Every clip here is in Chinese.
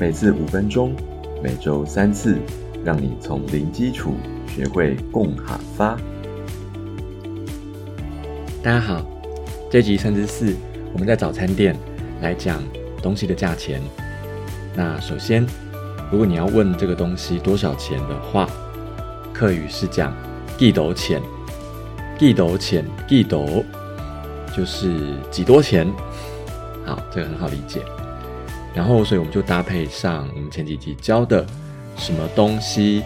每次五分钟，每周三次，让你从零基础学会共哈发。大家好，这集三之四，我们在早餐店来讲东西的价钱。那首先，如果你要问这个东西多少钱的话，客语是讲几斗钱，几斗钱，几斗就是几多钱。好，这个很好理解。然后，所以我们就搭配上我们前几集教的什么东西，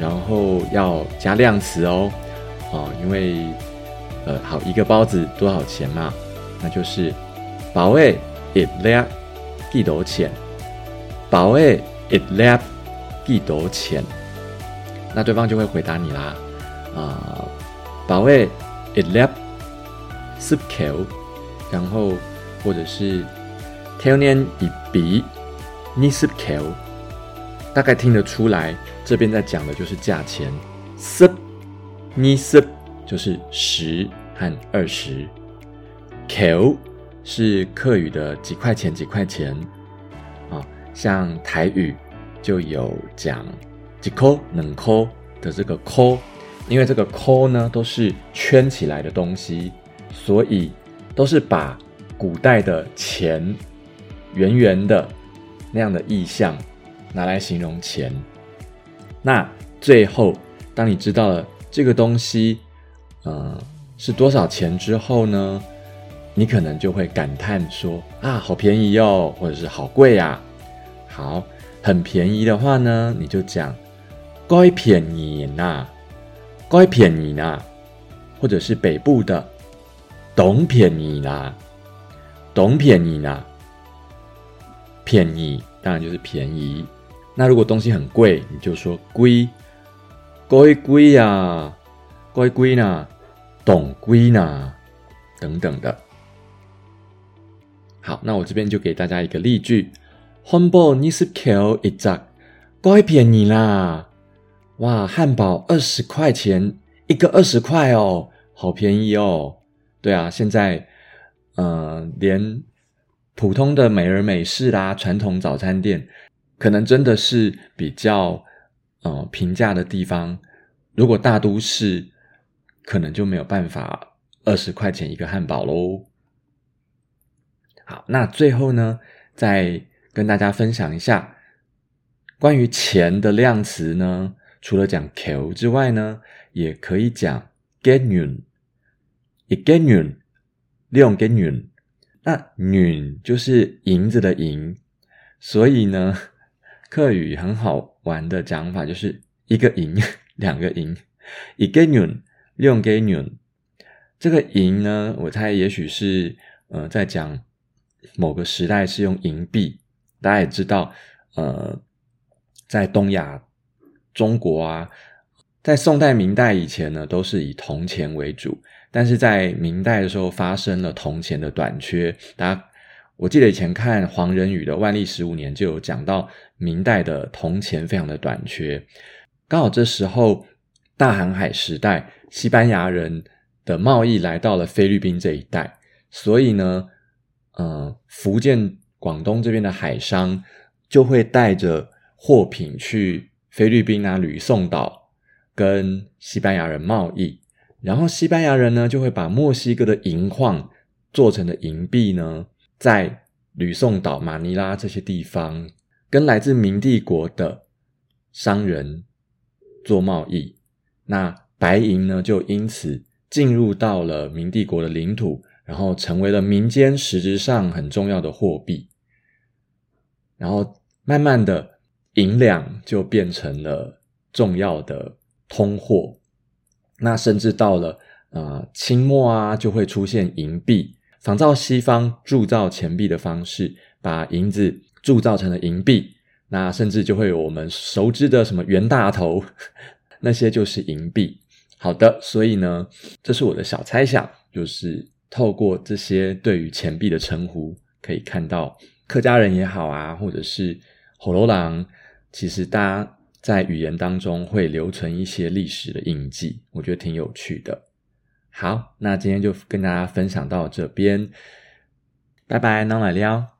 然后要加量词哦，哦，因为呃，好一个包子多少钱嘛？那就是保卫 it lap 几多钱？保卫 it lap 几多钱？那对方就会回答你啦，啊，保卫 it lap s u p k e 然后或者是。天年一比，你是 kill，大概听得出来，这边在讲的就是价钱。十，你是就是十和二十。k i l 是客语的几块钱几块钱啊，像台语就有讲几颗能颗的这个扣，因为这个扣呢都是圈起来的东西，所以都是把古代的钱。圆圆的那样的意象，拿来形容钱。那最后，当你知道了这个东西，呃，是多少钱之后呢？你可能就会感叹说：“啊，好便宜哦，或者是好贵呀。”好，很便宜的话呢，你就讲“该便宜呐，该便宜呐”，或者是北部的“懂便宜啦，懂便宜啦”。便宜当然就是便宜。那如果东西很贵，你就说贵，贵贵呀，贵贵呢，懂贵呢，等等的。好，那我这边就给大家一个例句：汉堡二十块一只，贵便宜啦！哇，汉堡二十块钱一个，二十块哦，好便宜哦。对啊，现在，嗯，连。普通的美而美式啦，传统早餐店，可能真的是比较呃平价的地方。如果大都市，可能就没有办法二十块钱一个汉堡喽。好，那最后呢，再跟大家分享一下关于钱的量词呢。除了讲 k 之外呢，也可以讲 “get n”，“get n”，利用 “get n”。那“女”就是银子的“银”，所以呢，客语很好玩的讲法就是一个“银”两个“银”，一个“女”用“给女”。这个“银”呢，我猜也许是呃在讲某个时代是用银币。大家也知道，呃，在东亚、中国啊，在宋代、明代以前呢，都是以铜钱为主。但是在明代的时候发生了铜钱的短缺，大家我记得以前看黄仁宇的《万历十五年》就有讲到明代的铜钱非常的短缺，刚好这时候大航海时代，西班牙人的贸易来到了菲律宾这一带，所以呢，呃，福建、广东这边的海商就会带着货品去菲律宾啊、吕宋岛跟西班牙人贸易。然后西班牙人呢，就会把墨西哥的银矿做成的银币呢，在吕宋岛、马尼拉这些地方，跟来自明帝国的商人做贸易。那白银呢，就因此进入到了明帝国的领土，然后成为了民间实质上很重要的货币。然后慢慢的，银两就变成了重要的通货。那甚至到了啊清末啊，就会出现银币，仿照西方铸造钱币的方式，把银子铸造成了银币。那甚至就会有我们熟知的什么袁大头，那些就是银币。好的，所以呢，这是我的小猜想，就是透过这些对于钱币的称呼，可以看到客家人也好啊，或者是火楼郎，其实大家。在语言当中会留存一些历史的印记，我觉得挺有趣的。好，那今天就跟大家分享到这边，拜拜，囊来了。